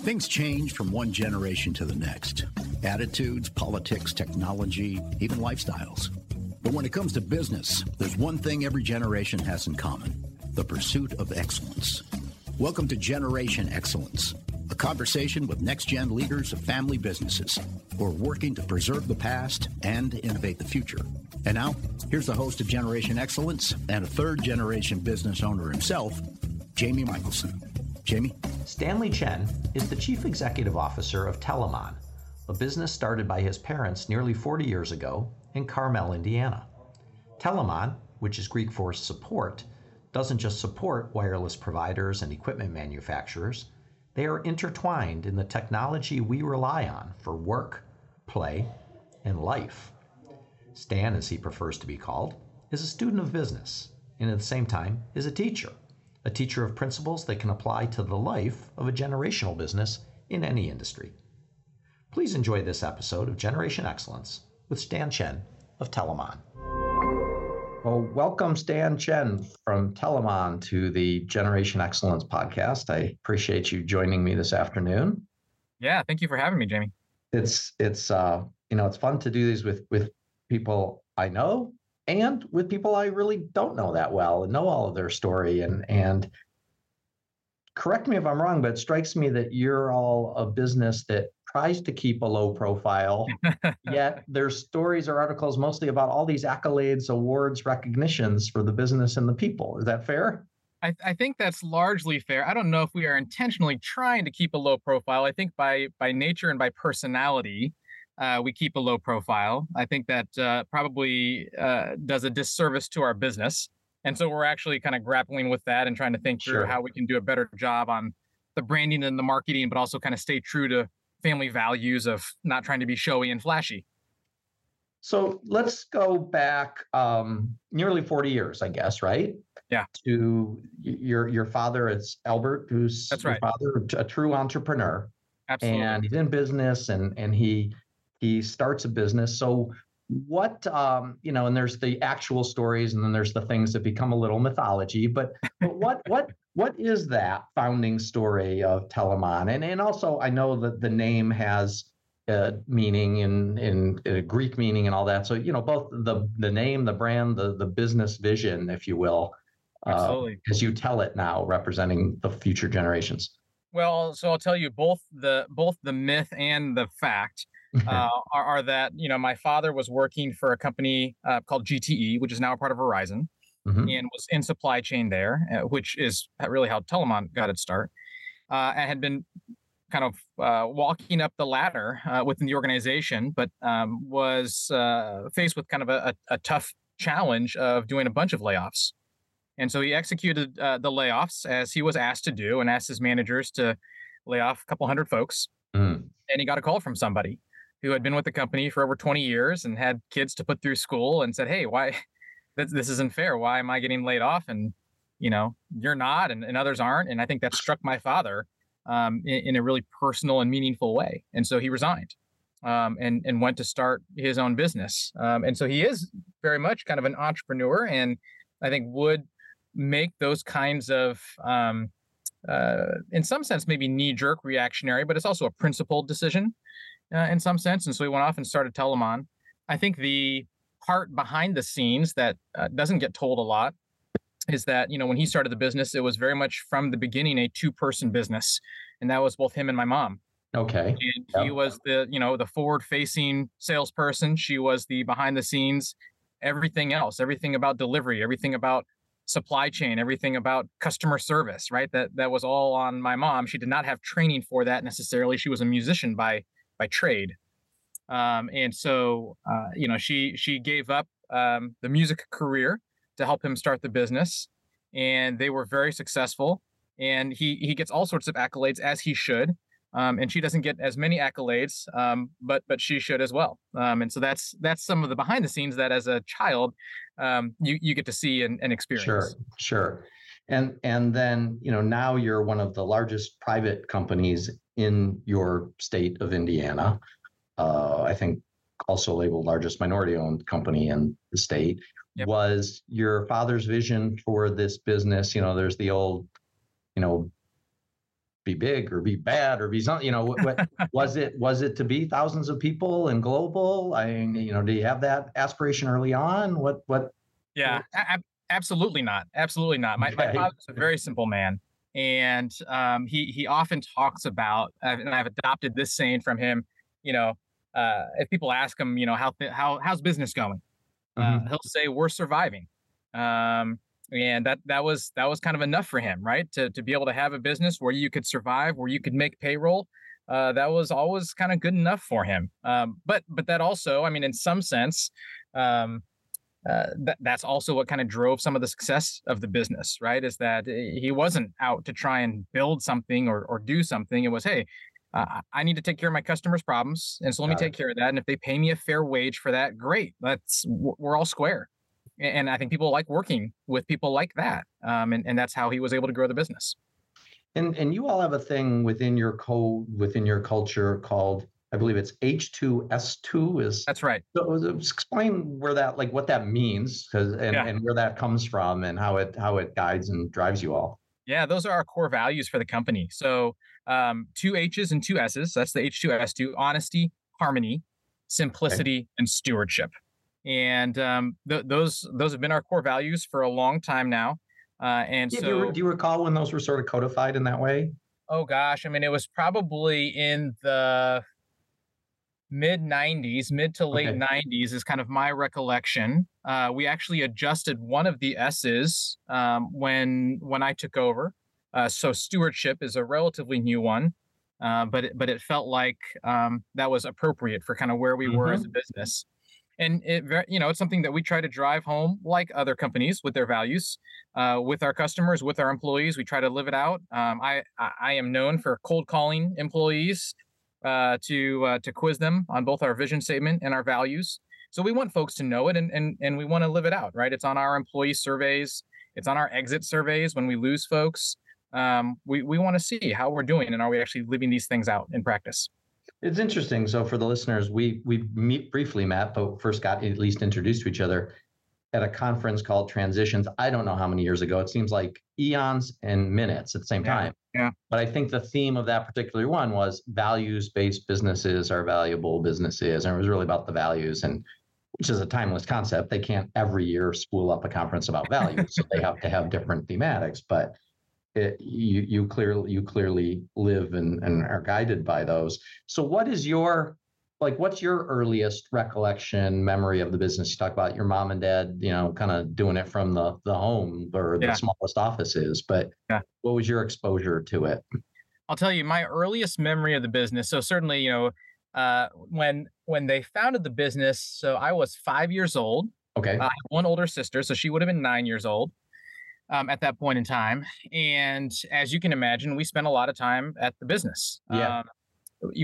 Things change from one generation to the next attitudes, politics, technology, even lifestyles. But when it comes to business, there's one thing every generation has in common the pursuit of excellence. Welcome to Generation Excellence, a conversation with next gen leaders of family businesses who are working to preserve the past and innovate the future. And now, here's the host of Generation Excellence and a third generation business owner himself, Jamie Michelson. Jamie? Stanley Chen is the Chief Executive Officer of Telamon, a business started by his parents nearly 40 years ago in Carmel, Indiana. Telamon, which is Greek for support, doesn't just support wireless providers and equipment manufacturers, they are intertwined in the technology we rely on for work, play, and life. Stan, as he prefers to be called, is a student of business and at the same time is a teacher, a teacher of principles that can apply to the life of a generational business in any industry. Please enjoy this episode of Generation Excellence with Stan Chen of Telamon. Well, welcome Stan Chen from Telamon to the Generation Excellence podcast. I appreciate you joining me this afternoon. Yeah, thank you for having me, Jamie. It's it's uh, you know, it's fun to do these with with people I know and with people I really don't know that well and know all of their story and and correct me if I'm wrong, but it strikes me that you're all a business that tries to keep a low profile, yet there's stories or articles mostly about all these accolades, awards, recognitions for the business and the people. Is that fair? I, I, think that's largely fair. I don't know if we are intentionally trying to keep a low profile. I think by by nature and by personality, uh, we keep a low profile. I think that uh, probably uh, does a disservice to our business. And so we're actually kind of grappling with that and trying to think through how we can do a better job on the branding and the marketing, but also kind of stay true to family values of not trying to be showy and flashy. So let's go back um, nearly 40 years, I guess, right? Yeah. To your your father, it's Albert, who's That's right. father, a true entrepreneur. Absolutely. And he's in business and and he he starts a business. So what um, you know, and there's the actual stories, and then there's the things that become a little mythology. But, but what what what is that founding story of Telamon? And and also, I know that the name has a meaning in in a Greek meaning and all that. So you know, both the the name, the brand, the the business vision, if you will, uh. Uh, as you tell it now, representing the future generations. Well, so I'll tell you both the both the myth and the fact. Uh, are, are, that you know my father was working for a company uh, called GTE, which is now a part of Verizon, mm-hmm. and was in supply chain there, uh, which is really how Telamon got its start. Uh, and had been kind of uh, walking up the ladder uh, within the organization, but um, was faced with kind of a, a, a, tough challenge of doing a bunch of layoffs. And so he executed the layoffs as he was asked to do, and asked his managers to lay off a couple hundred folks. Mm. And he got a call from somebody who had been with the company for over 20 years and had kids to put through school and said, Hey, why this, this isn't fair. Why am I getting laid off? And, you know, you're not and, and others aren't. And I think that struck my father um, in, in, a really personal and meaningful way. And so he resigned um, and, and went to start his own business. Um, and so he is very much kind of an entrepreneur and I think would make those kinds of, um, uh, in some sense, maybe knee jerk reactionary, but it's also a principled decision uh, in some sense. And so he went off and started Telamon. I think the part behind the scenes that uh, doesn't get told a lot is that you know when he started the business, it was very much from the beginning a two-person business, and that was both him and my mom. Okay. And yeah. he was the you know the forward-facing salesperson. She was the behind-the-scenes everything else, everything about delivery, everything about supply chain, everything about customer service, right? That that was all on my mom. She did not have training for that necessarily. She was a musician by by trade. Um, and so, uh, you know, she she gave up um, the music career to help him start the business, and they were very successful. And he he gets all sorts of accolades as he should. Um, and she doesn't get as many accolades, um, but but she should as well. Um, and so that's that's some of the behind the scenes that as a child um, you you get to see and, and experience. Sure, sure. And and then you know now you're one of the largest private companies in your state of Indiana uh, I think also labeled largest minority owned company in the state. Yep. Was your father's vision for this business? You know, there's the old, you know, be big or be bad or be something you know what, was it was it to be thousands of people and global i mean, you know do you have that aspiration early on what what yeah a- absolutely not absolutely not my, okay. my father's a very simple man and um, he he often talks about and i've adopted this saying from him you know uh, if people ask him you know how how how's business going? Uh, mm-hmm. he'll say we're surviving. Um, and that that was that was kind of enough for him right? To to be able to have a business where you could survive where you could make payroll uh, that was always kind of good enough for him. Um, but but that also i mean in some sense um, uh, that, that's also what kind of drove some of the success of the business right is that eh, he wasn't out to try and build something or, or do something it was hey uh, I need to take care of my customers' problems, and so let Got me take it. care of that. And if they pay me a fair wage for that, great. That's we're all square and I think people like working with people like that. Um, and, and that's how he was able to grow the business. And and you all have a thing within your code within your culture called I believe it's H2S2 is That's right. So explain where that like what that means because and, yeah. and where that comes from and how it how it guides and drives you all. Yeah, those are our core values for the company. So um, two H's and two S's. So That's the H2S2: honesty, harmony, simplicity, okay. and stewardship and um, th- those those have been our core values for a long time now. Uh, and yeah, so, do you, do you, recall when those were sort of codified in that way? Oh gosh, I mean, it was probably in the mid 90s, mid to late okay. 90s is kind of my recollection. Uh, we actually adjusted one of the S's um, when when I took over. Uh, so stewardship is a relatively new one, uh, but it, but it felt like um, that was appropriate for kind of where we mm-hmm. were as a business and it you know it's something that we try to drive home like other companies with their values uh, with our customers with our employees we try to live it out um, I, I am known for cold calling employees uh, to uh, to quiz them on both our vision statement and our values. So we want folks to know it and and, and we want to live it out right? It's on our employee surveys it's on our exit surveys when we lose folks. Um, we, we want to see how we're doing and are we actually living these things out in practice? It's interesting. So for the listeners, we we meet briefly met, but first got at least introduced to each other at a conference called Transitions. I don't know how many years ago. It seems like eons and minutes at the same yeah, time. Yeah. But I think the theme of that particular one was values-based businesses are valuable businesses, and it was really about the values and which is a timeless concept. They can't every year spool up a conference about values, so they have to have different thematics. But it, you you clearly you clearly live and, and are guided by those. So what is your like what's your earliest recollection memory of the business you talk about your mom and dad you know kind of doing it from the the home or the smallest offices but yeah. what was your exposure to it i'll tell you my earliest memory of the business so certainly you know uh, when when they founded the business so i was five years old okay i have one older sister so she would have been nine years old um, at that point in time. And as you can imagine, we spent a lot of time at the business. Yeah. Um,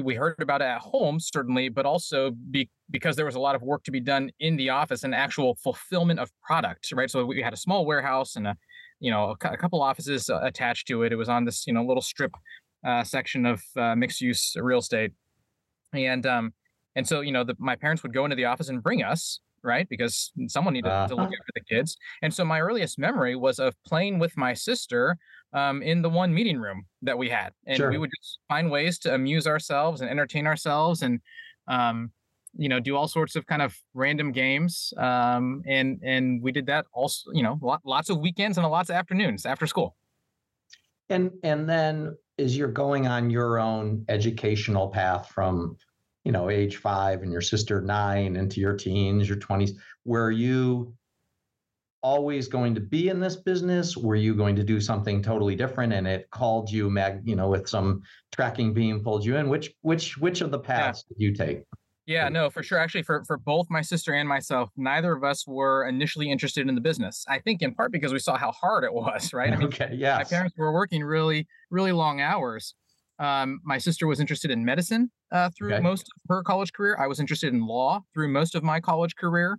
we heard about it at home, certainly, but also be, because there was a lot of work to be done in the office and actual fulfillment of product, right? So we had a small warehouse and a, you know, a, couple offices uh, attached to it. It was on this, you know, little strip uh, section of uh, mixed use real estate, and um, and so you know, the, my parents would go into the office and bring us right? Because someone needed uh-huh. to look after the kids. And so my earliest memory was of playing with my sister um, in the one meeting room that we had. And sure. we would just find ways to amuse ourselves and entertain ourselves and, um, you know, do all sorts of kind of random games. Um, and, and we did that also, you know, lots of weekends and lots of afternoons after school. And, and then as you're going on your own educational path from you know, age five and your sister nine into your teens, your 20s, were you always going to be in this business? Were you going to do something totally different and it called you mag, you know, with some tracking beam pulled you in? Which which which of the paths yeah. did you take? Yeah, no, for sure. Actually, for for both my sister and myself, neither of us were initially interested in the business. I think in part because we saw how hard it was, right? I mean, okay, yeah. My parents were working really, really long hours. Um, my sister was interested in medicine uh, through okay. most of her college career. I was interested in law through most of my college career.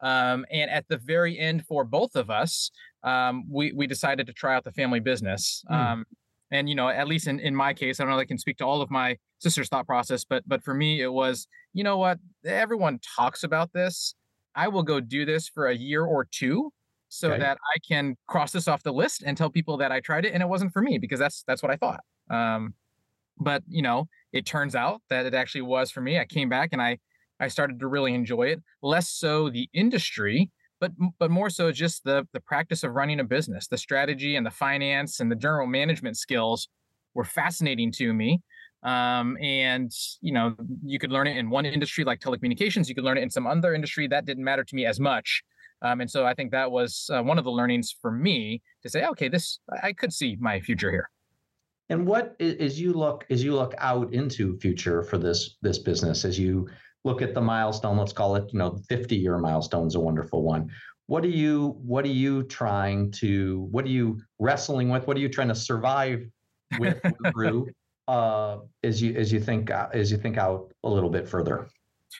Um, and at the very end, for both of us, um, we we decided to try out the family business. Mm. and you know, at least in, in my case, I don't know. if I can speak to all of my sister's thought process, but but for me, it was you know what everyone talks about this. I will go do this for a year or two, so okay. that I can cross this off the list and tell people that I tried it and it wasn't for me because that's that's what I thought. Um, but you know, it turns out that it actually was for me. I came back and I I started to really enjoy it. Less so the industry, but but more so just the the practice of running a business, the strategy and the finance and the general management skills were fascinating to me. Um, and you know, you could learn it in one industry like telecommunications. You could learn it in some other industry that didn't matter to me as much. Um, and so I think that was uh, one of the learnings for me to say, okay, this I could see my future here. And what as you look as you look out into future for this this business, as you look at the milestone, let's call it, you know, 50 year milestone is a wonderful one. What are you what are you trying to what are you wrestling with? What are you trying to survive with through uh, as you as you think uh, as you think out a little bit further?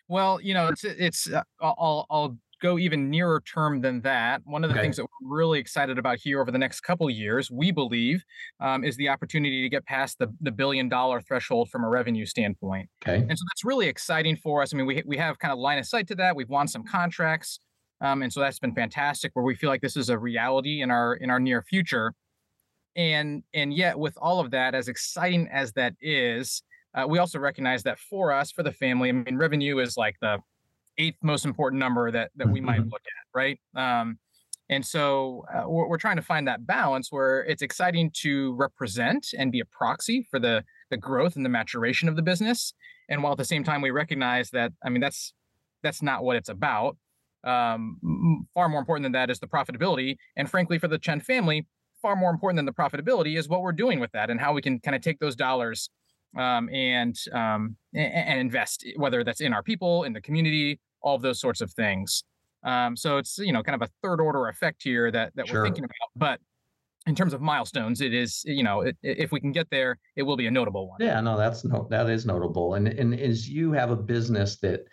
Well, you know, it's it's uh, I'll I'll go even nearer term than that, one of the okay. things that we're really excited about here over the next couple years, we believe, um, is the opportunity to get past the, the billion dollar threshold from a revenue standpoint. Okay. And so that's really exciting for us. I mean, we, we have kind of line of sight to that. We've won some contracts. Um, and so that's been fantastic where we feel like this is a reality in our in our near future. And and yet with all of that, as exciting as that is, uh, we also recognize that for us, for the family, I mean, revenue is like the eighth most important number that that we might mm-hmm. look at, right? Um, and so uh, we're, we're, trying to find that balance where it's exciting to represent and be a proxy for the the growth and the maturation of the business, and while at the same time we recognize that I mean that's that's not what it's about. Um, far more important than that is the profitability, and frankly, for the Chen family, far more important than the profitability is what we're doing with that and how we can kind of take those dollars um, and um, and invest, whether that's in our people, in the community, all of those sorts of things. Um, so it's you know kind of a third order effect here that that sure. we're thinking about. But in terms of milestones, it is you know it, if we can get there, it will be a notable one. Yeah, no, that's no that is notable. And and as you have a business that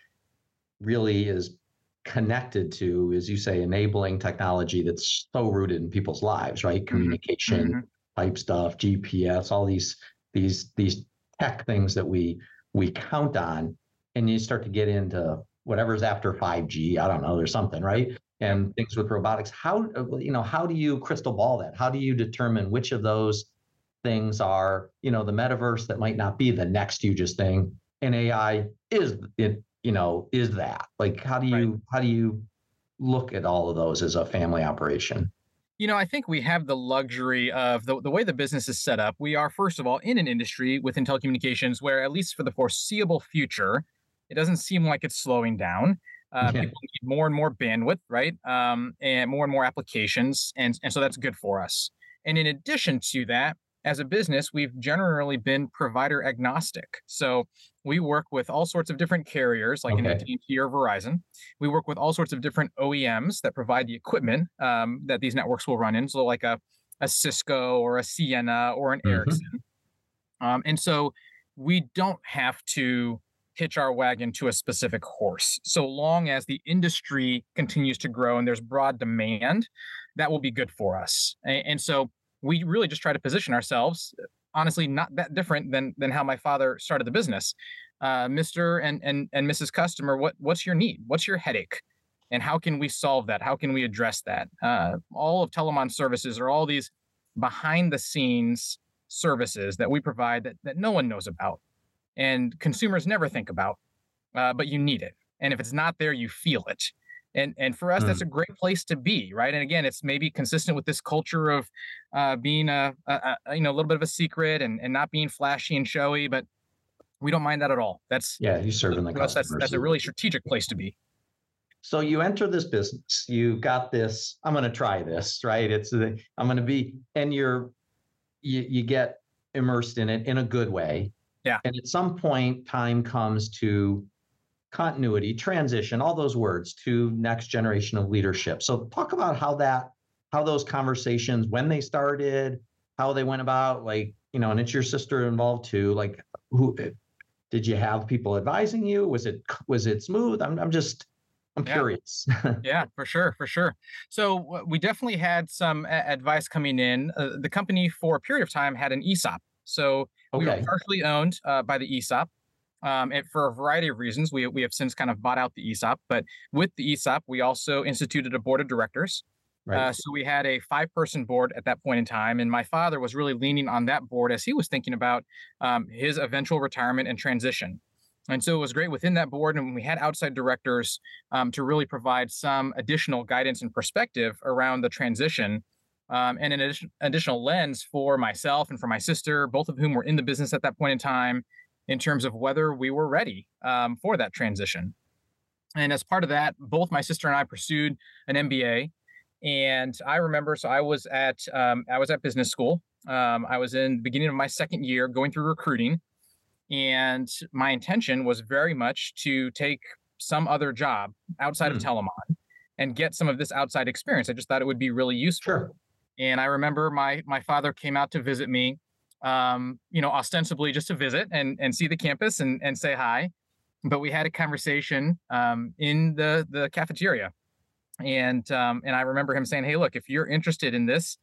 really is connected to, as you say, enabling technology that's so rooted in people's lives, right? Mm-hmm. Communication, mm-hmm. type stuff, GPS, all these these these tech things that we we count on, and you start to get into whatever's after 5G. I don't know. There's something, right? And things with robotics. How you know? How do you crystal ball that? How do you determine which of those things are you know the metaverse that might not be the next hugest thing, and AI is it you know is that like how do you right. how do you look at all of those as a family operation? You know, I think we have the luxury of the, the way the business is set up. We are, first of all, in an industry within telecommunications where, at least for the foreseeable future, it doesn't seem like it's slowing down. Uh, yeah. People need more and more bandwidth, right? Um, and more and more applications, and and so that's good for us. And in addition to that, as a business, we've generally been provider agnostic. So we work with all sorts of different carriers, like okay. an AT&T or Verizon. We work with all sorts of different OEMs that provide the equipment um, that these networks will run in. So like a a Cisco or a Ciena or an mm-hmm. Ericsson. Um, and so we don't have to hitch our wagon to a specific horse. So long as the industry continues to grow and there's broad demand, that will be good for us. And, and so we really just try to position ourselves, honestly, not that different than than how my father started the business. Uh, Mr. and and and Mrs. Customer, what what's your need? What's your headache? And how can we solve that? How can we address that? Uh, all of Telamon services are all these behind the scenes services that we provide that, that no one knows about and consumers never think about, uh, but you need it. And if it's not there, you feel it. And and for us, mm. that's a great place to be, right? And again, it's maybe consistent with this culture of uh, being a, a, a, you know a little bit of a secret and, and not being flashy and showy, but we don't mind that at all. That's yeah, you serving the customers. That's, that's a really strategic place to be. So you enter this business, you got this. I'm going to try this, right? It's the, I'm going to be, and you're you, you get immersed in it in a good way yeah. And at some point, time comes to continuity, transition, all those words to next generation of leadership. So talk about how that, how those conversations, when they started, how they went about, like, you know, and it's your sister involved too. Like who did you have people advising you? Was it was it smooth? I'm I'm just I'm yeah. curious. yeah, for sure, for sure. So we definitely had some advice coming in. Uh, the company for a period of time had an ESOP. So Okay. We were partially owned uh, by the ESOP. Um, and for a variety of reasons, we, we have since kind of bought out the ESOP. But with the ESOP, we also instituted a board of directors. Right. Uh, so we had a five person board at that point in time. And my father was really leaning on that board as he was thinking about um, his eventual retirement and transition. And so it was great within that board, and we had outside directors um, to really provide some additional guidance and perspective around the transition, um, and an addition, additional lens for myself and for my sister, both of whom were in the business at that point in time, in terms of whether we were ready um, for that transition. And as part of that, both my sister and I pursued an MBA. And I remember, so I was at um, I was at business school. Um, I was in the beginning of my second year, going through recruiting, and my intention was very much to take some other job outside mm. of hmm. Telamon and get some of this outside experience. I just thought it would be really useful. Sure. And I remember my my father came out to visit me, um, you know, ostensibly just to visit and and see the campus and and say hi but we had a conversation um, in the the cafeteria, and um, and I remember him saying, "Hey, look, if you're interested in this,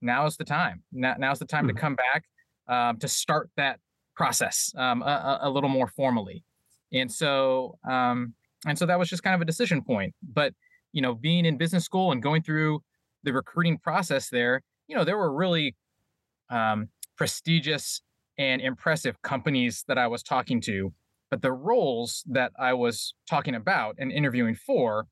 now is the time. Now now's the time mm-hmm. to come back um, to start that process um, a, a, little more formally." And so um, and so that was just kind of a decision point. But you know, being in business school and going through the recruiting process there, you know, there were really um, prestigious and impressive companies that I was talking to but the roles that I was talking about and interviewing for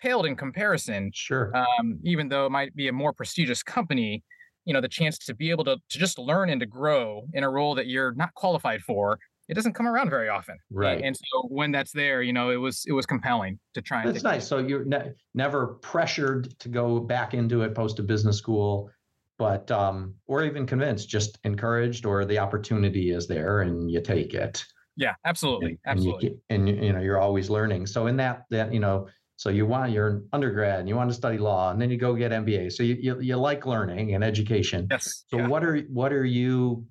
paled in comparison. Sure. Um, even though it might be a more prestigious company, you know, the chance to be able to, to just learn and to grow in a role that you're not qualified for, it doesn't come around very often. Right. And, and so when that's there, you know, it was it was compelling to try and. That's nice. So you're ne- never pressured to go back into it post a business school, but um, or even convinced, just encouraged, or the opportunity is there and you take it. Yeah, absolutely, and, absolutely. And you, and you know you're always learning. So in that that you know so you want you're an undergrad and you want to study law and then you go get MBA. So you you, you like learning and education. Yes. So yeah. what are what are you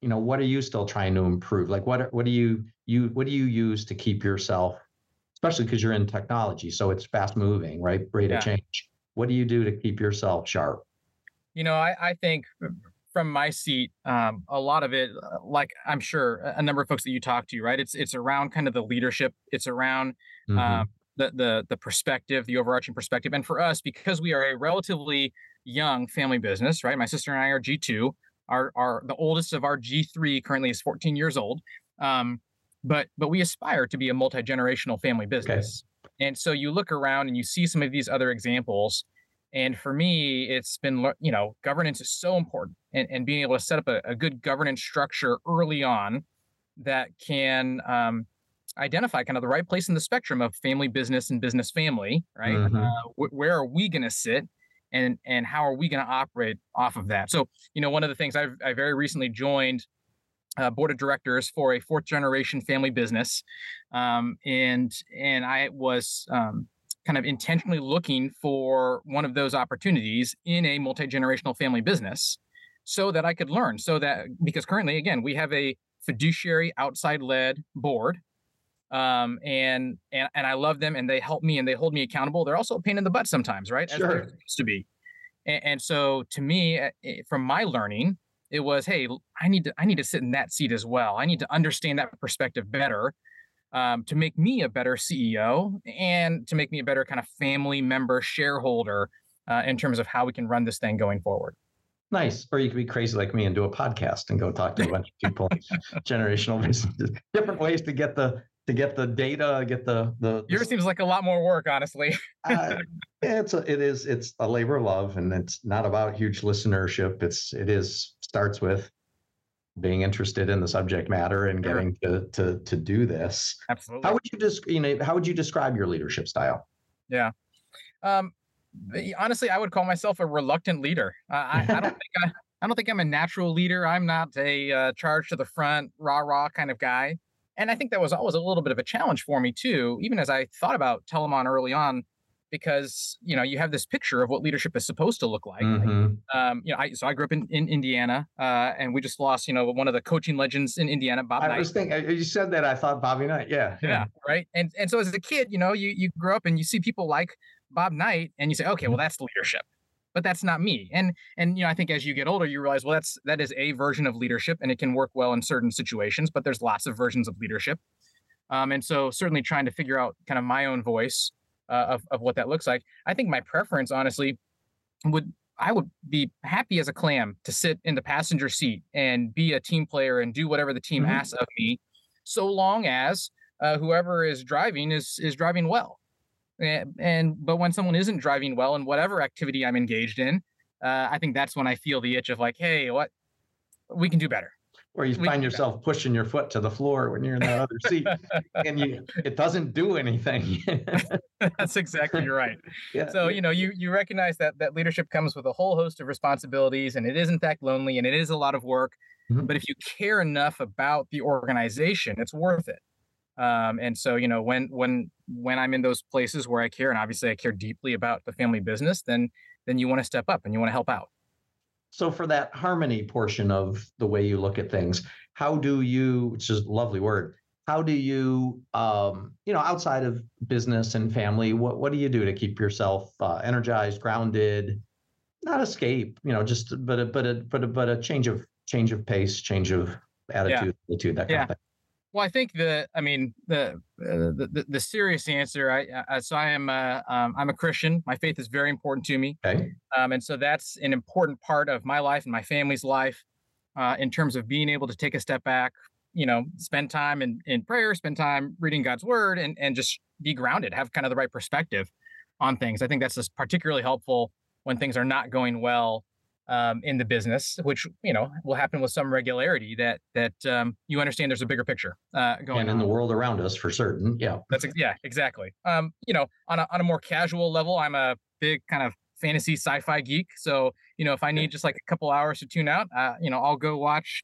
you know what are you still trying to improve? Like what what do you you what do you use to keep yourself especially because you're in technology so it's fast moving right rate yeah. of change what do you do to keep yourself sharp you know i, I think from my seat, um, a lot of it, uh, like I'm sure a number of folks that you talk to, right? It's it's around kind of the leadership. It's around mm-hmm. uh, the the the perspective, the overarching perspective. And for us, because we are a relatively young family business, right? My sister and I are G two. Our our the oldest of our G three currently is 14 years old. Um, but but we aspire to be a multi generational family business. Okay. And so you look around and you see some of these other examples and for me, it's been, you know, governance is so important and, and being able to set up a, a good governance structure early on that can um, identify kind of the right place in the spectrum of family business and business family, right? Mm-hmm. Uh, wh- where are we going to sit? And, and how are we going to operate off of that? So, you know, one of the things I've, I very recently joined uh, board of directors for a fourth generation family business, um, and and I was um, kind of intentionally looking for one of those opportunities in a multi-generational family business so that I could learn so that because currently again we have a fiduciary outside led board um, and and and I love them and they help me and they hold me accountable. They're also a pain in the butt sometimes right? Sure. as supposed to be. And, and so to me eh, eh, from my learning it was hey I need to I need to sit in that seat as well. I need to understand that perspective better um, to make me a better CEO and to make me a better kind of family member shareholder uh, in terms of how we can run this thing going forward. Nice. Or you could be crazy like me and do a podcast and go talk to a bunch of people, generational businesses, different ways to get the to get the data, get the the. Yours seems like a lot more work, honestly. uh, it's a, it is it's a labor of love, and it's not about huge listenership. It's it is starts with being interested in the subject matter and sure. getting to, to to do this. Absolutely. How would you just you know how would you describe your leadership style? Yeah. Um, honestly, I would call myself a reluctant leader. Uh, I, I don't think I, I don't think I'm a natural leader. I'm not a uh, charge to the front, rah rah kind of guy. And I think that was always a little bit of a challenge for me too. Even as I thought about Telamon early on, because you know you have this picture of what leadership is supposed to look like. Mm-hmm. Um, you know, I, so I grew up in, in Indiana, uh, and we just lost you know one of the coaching legends in Indiana, Bob. I Knight. was thinking you said that I thought Bobby Knight. Yeah, yeah, yeah, right. And and so as a kid, you know, you you grow up and you see people like Bob Knight, and you say, okay, well that's leadership. But that's not me, and and you know I think as you get older, you realize well that's that is a version of leadership, and it can work well in certain situations. But there's lots of versions of leadership, um, and so certainly trying to figure out kind of my own voice uh, of, of what that looks like. I think my preference, honestly, would I would be happy as a clam to sit in the passenger seat and be a team player and do whatever the team mm-hmm. asks of me, so long as uh, whoever is driving is is driving well. And, and, but when someone isn't driving well in whatever activity I'm engaged in, uh, I think that's when I feel the itch of like, hey, what we can do better where you find yourself pushing your foot to the floor when you're in that other seat and you it doesn't do anything. That's exactly right. Yeah, so you know you you recognize that that leadership comes with a whole host of responsibilities and it is in fact lonely and it is a lot of work mm-hmm. but if you care enough about the organization it's worth it. Um, and so you know when when when i'm in those places where i care and obviously i care deeply about the family business then then you want to step up and you want to help out so for that harmony portion of the way you look at things, how do you, which is a lovely word, how do you, um, you know, outside of business and family, what, what do you do to keep yourself uh, energized, grounded, not escape, you know, just, but a, but a, but a, but a change of, change of pace, change of attitude, yeah. attitude, that kind yeah. of thing. Well, I think the, I mean, the, uh, the, the serious answer. I, uh, so I am, uh, um, I'm a Christian. My faith is very important to me, okay. um, and so that's an important part of my life and my family's life, uh, in terms of being able to take a step back, you know, spend time in in prayer, spend time reading God's word, and and just be grounded, have kind of the right perspective on things. I think that's just particularly helpful when things are not going well um, in the business, which you know will happen with some regularity. That that um, you understand there's a bigger picture uh, going and in on. the world around us for certain. Yeah, that's yeah exactly. Um, you know, on a on a more casual level, I'm a big kind of fantasy sci-fi geek. So you know, if I need just like a couple hours to tune out, uh, you know, I'll go watch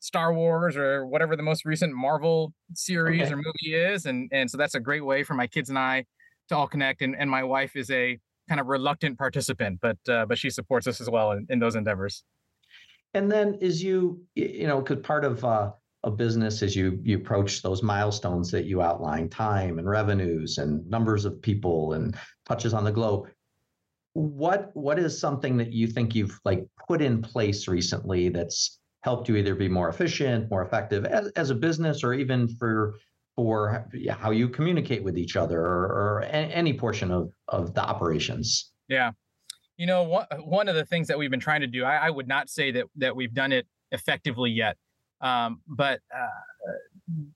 Star Wars or whatever the most recent Marvel series okay. or movie is, and and so that's a great way for my kids and I to all connect. And and my wife is a kind of reluctant participant, but uh, but she supports us as well in, in those endeavors. And then, as you you know, because part of uh, a business as you you approach those milestones that you outline, time and revenues and numbers of people and touches on the globe. What what is something that you think you've like put in place recently that's helped you either be more efficient, more effective as, as a business, or even for for how you communicate with each other or, or any portion of, of the operations. Yeah. You know, one, one of the things that we've been trying to do, I, I would not say that, that we've done it effectively yet. Um, but uh,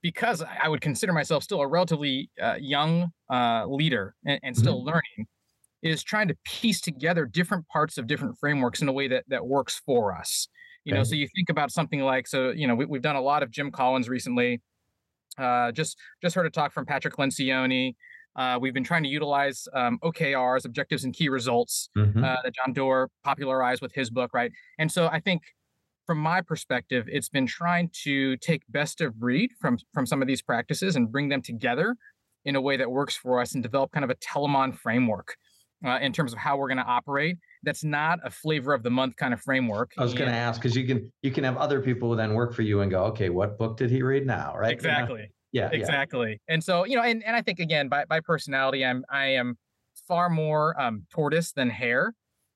because I would consider myself still a relatively uh, young uh, leader and, and still mm-hmm. learning, is trying to piece together different parts of different frameworks in a way that that works for us. You okay. know, so you think about something like so. You know, we, have done a lot of Jim Collins recently. Uh, just just heard a talk from Patrick Lencioni. Uh, we've been trying to utilize um, OKRs, objectives and key results, mm-hmm. uh, that John Doerr popularized with his book, right? And so I think, from my perspective, it's been trying to take best of breed from from some of these practices and bring them together in a way that works for us and develop kind of a Telamon framework uh, in terms of how we're going to operate. That's not a flavor of the month kind of framework. I was going to ask because you can you can have other people then work for you and go, okay, what book did he read now, right? Exactly. yeah, exactly. Yeah. And so you know, and, and I think again by by personality, I'm I am far more um, tortoise than hare.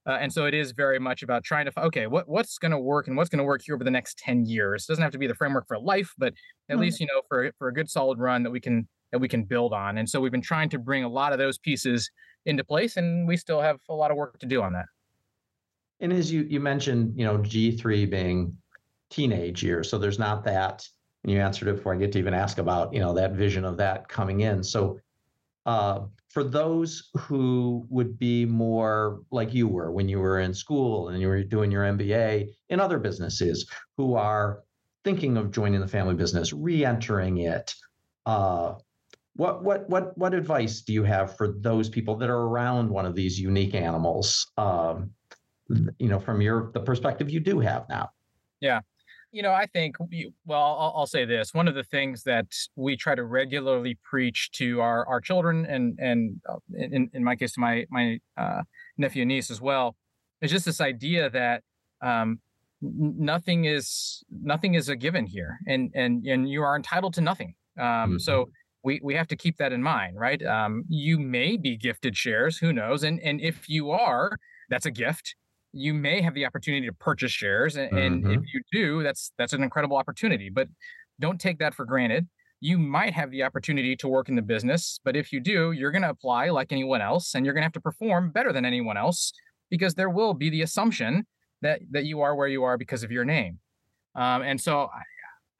Uh, and so it is very much about trying to okay what what's going to work and what's going to work here over the next 10 years it doesn't have to be the framework for life but at mm-hmm. least you know for for a good solid run that we can that we can build on and so we've been trying to bring a lot of those pieces into place and we still have a lot of work to do on that. And as you you mentioned you know g3 being teenage years so there's not that and you answered it before i get to even ask about you know that vision of that coming in. So uh, for those who would be more like you were when you were in school and you were doing your mba in other businesses who are thinking of joining the family business re-entering it uh, what what what what advice do you have for those people that are around one of these unique animals? Um, you know, from your the perspective you do have now. Yeah, you know, I think well, I'll, I'll, say this: one of the things that we try to regularly preach to our our children, and and uh, in in my case, to my my uh, nephew and niece as well, is just this idea that um, nothing is nothing is a given here, and and and you are entitled to nothing. Um, mm-hmm. So we we have to keep that in mind, right? Um, you may be gifted shares, who knows? And and if you are, that's a gift. You may have the opportunity to purchase shares, and, mm-hmm. and if you do, that's that's an incredible opportunity. But don't take that for granted. You might have the opportunity to work in the business, but if you do, you're going to apply like anyone else, and you're going to have to perform better than anyone else because there will be the assumption that that you are where you are because of your name. Um, and so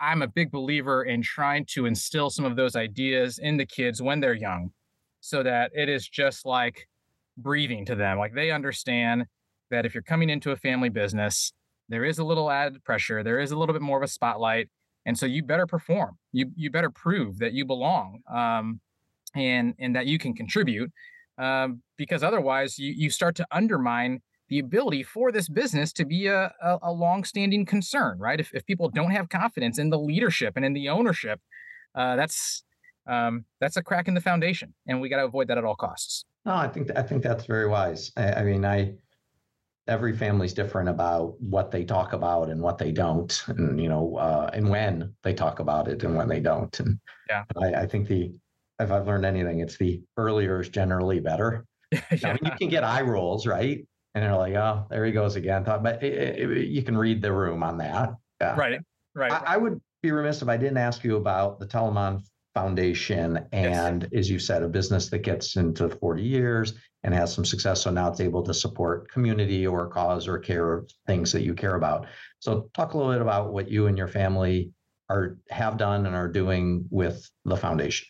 I'm a big believer in trying to instill some of those ideas in the kids when they're young, so that it is just like breathing to them. Like they understand that if you're coming into a family business, there is a little added pressure, there is a little bit more of a spotlight, and so you better perform. You you better prove that you belong, um, and and that you can contribute, um, because otherwise you you start to undermine the ability for this business to be a, a, a long-standing concern, right? If, if people don't have confidence in the leadership and in the ownership, uh, that's um, that's a crack in the foundation, and we got to avoid that at all costs. No, I think I think that's very wise. I, I mean, I every family's different about what they talk about and what they don't, and you know, uh, and when they talk about it and when they don't. And yeah, I, I think the if I've learned anything, it's the earlier is generally better. yeah. I mean, you can get eye rolls, right? And they're like, oh, there he goes again. But it, it, you can read the room on that. Yeah. Right. Right. I, I, would be remiss if I didn't ask you about the Telamon Foundation and, yes. as you said, a business that gets into 40 years and has some success. So now it's able to support community or cause or care of things that you care about. So talk a little bit about what you and your family are have done and are doing with the foundation.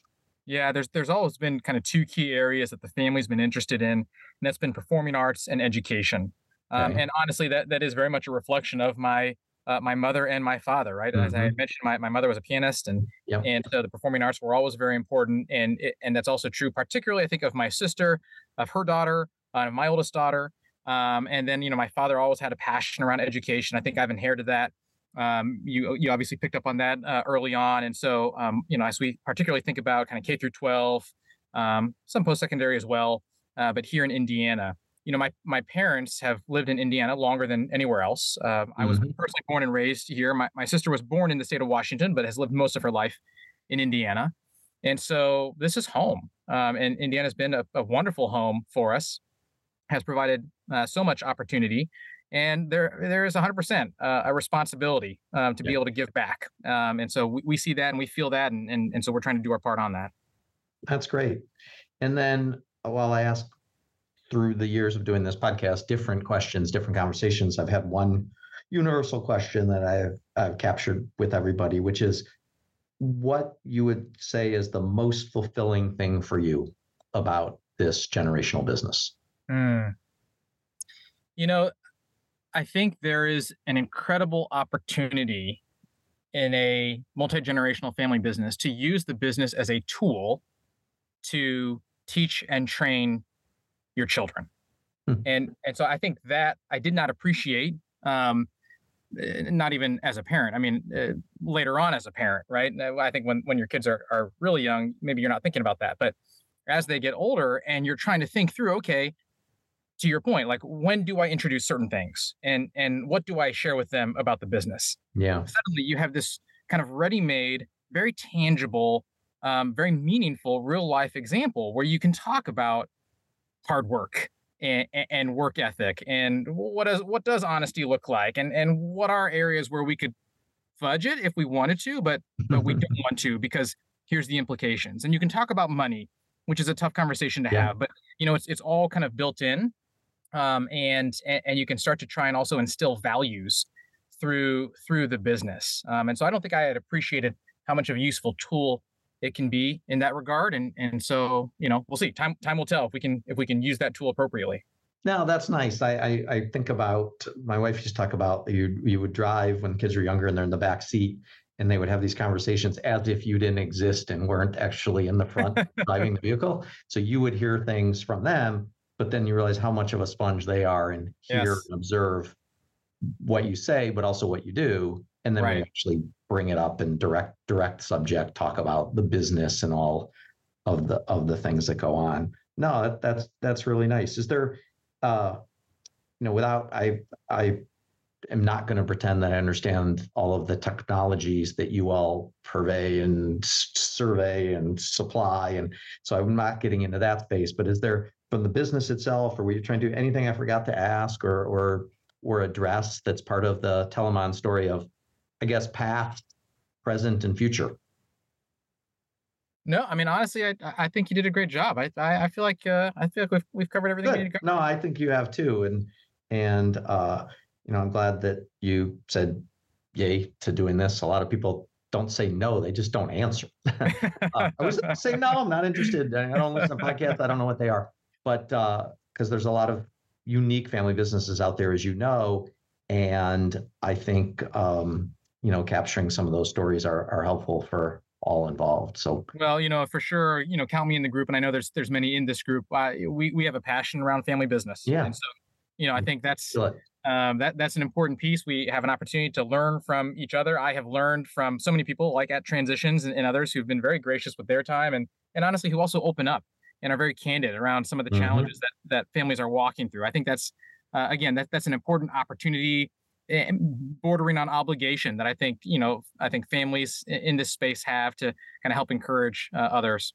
Yeah, there's there's always been kind of two key areas that the family's been interested in, and that's been performing arts and education. Um, And honestly, that that is very much a reflection of my uh, my mother and my father, right? Mm-hmm. As I mm-hmm. mentioned, my, my mother was a pianist, and yep. and so the performing arts were always very important, and it, and that's also true, particularly I think of my sister, of her daughter, uh, my oldest daughter, um, and then you know my father always had a passion around education. I think I've inherited that um, you you obviously picked up on that uh, early on, and so um, you know as we particularly think about kind of K through 12, um, some post secondary as well, uh, but here in Indiana, you know my my parents have lived in Indiana longer than anywhere else. Uh, I was mm-hmm. personally born and raised here. My my sister was born in the state of Washington, but has lived most of her life in Indiana, and so this is home. Um, and Indiana's been a, a, wonderful home for us, has provided uh, so much opportunity and there there is 100% uh, a responsibility um, to yeah. be able to give back um, and so we, we see that and we feel that and, and and so we're trying to do our part on that that's great and then while i ask through the years of doing this podcast different questions different conversations i've had one universal question that i've, I've captured with everybody which is what you would say is the most fulfilling thing for you about this generational business mm. you know I think there is an incredible opportunity in a multi generational family business to use the business as a tool to teach and train your children. Hmm. And and so I think that I did not appreciate um, eh, not even as a parent. I mean, uh, later on as a parent, right? I think when when your kids are are really young, maybe you're not thinking about that, but as they get older and you're trying to think through, okay, to your point like when do i introduce certain things and and what do i share with them about the business yeah suddenly you have this kind of ready-made very tangible um, very meaningful real life example where you can talk about hard work and, and work ethic and what does what does honesty look like and and what are areas where we could fudge it if we wanted to but but we don't want to because here's the implications and you can talk about money which is a tough conversation to yeah. have but you know it's it's all kind of built in um, and and you can start to try and also instill values through through the business. Um, and so I don't think I had appreciated how much of a useful tool it can be in that regard. And and so you know we'll see. Time time will tell if we can if we can use that tool appropriately. No, that's nice. I, I, I think about my wife used to talk about you you would drive when kids were younger and they're in the back seat and they would have these conversations as if you didn't exist and weren't actually in the front driving the vehicle. So you would hear things from them but then you realize how much of a sponge they are and hear yes. and observe what you say, but also what you do. And then right. we actually bring it up and direct direct subject, talk about the business and all of the of the things that go on. No, that, that's that's really nice. Is there uh you know, without I I am not going to pretend that I understand all of the technologies that you all purvey and survey and supply. And so I'm not getting into that space, but is there from the business itself, or were you trying to do anything I forgot to ask or or or address that's part of the Telamon story of, I guess, past, present, and future? No, I mean honestly, I I think you did a great job. I I, I feel like uh, I feel like we've we've covered everything. Good. No, I think you have too, and and uh, you know I'm glad that you said yay to doing this. A lot of people don't say no; they just don't answer. uh, I was say no, I'm not interested. I don't listen to podcasts. I don't know what they are, but because uh, there's a lot of unique family businesses out there, as you know, and I think um, you know capturing some of those stories are are helpful for all involved. So well, you know, for sure, you know, count me in the group, and I know there's there's many in this group. Uh, we we have a passion around family business. Yeah. And so, you know, I think that's um, that that's an important piece. We have an opportunity to learn from each other. I have learned from so many people, like at Transitions and, and others, who've been very gracious with their time, and and honestly, who also open up and are very candid around some of the mm-hmm. challenges that that families are walking through. I think that's uh, again that that's an important opportunity bordering on obligation that I think you know I think families in this space have to kind of help encourage uh, others.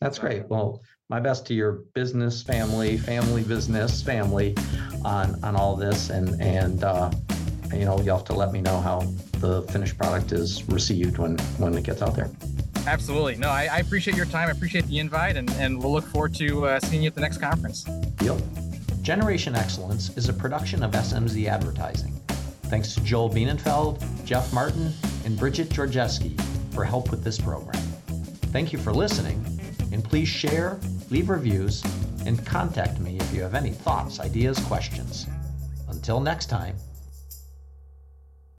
That's great. Well, my best to your business family, family business family, on on all this, and and uh, you know you have to let me know how the finished product is received when when it gets out there. Absolutely. No, I, I appreciate your time. I appreciate the invite, and and we'll look forward to uh, seeing you at the next conference. Yep. Generation Excellence is a production of SMZ Advertising. Thanks to Joel Bienenfeld, Jeff Martin, and Bridget Georgeski for help with this program. Thank you for listening, and please share, leave reviews, and contact me if you have any thoughts, ideas, questions. Until next time,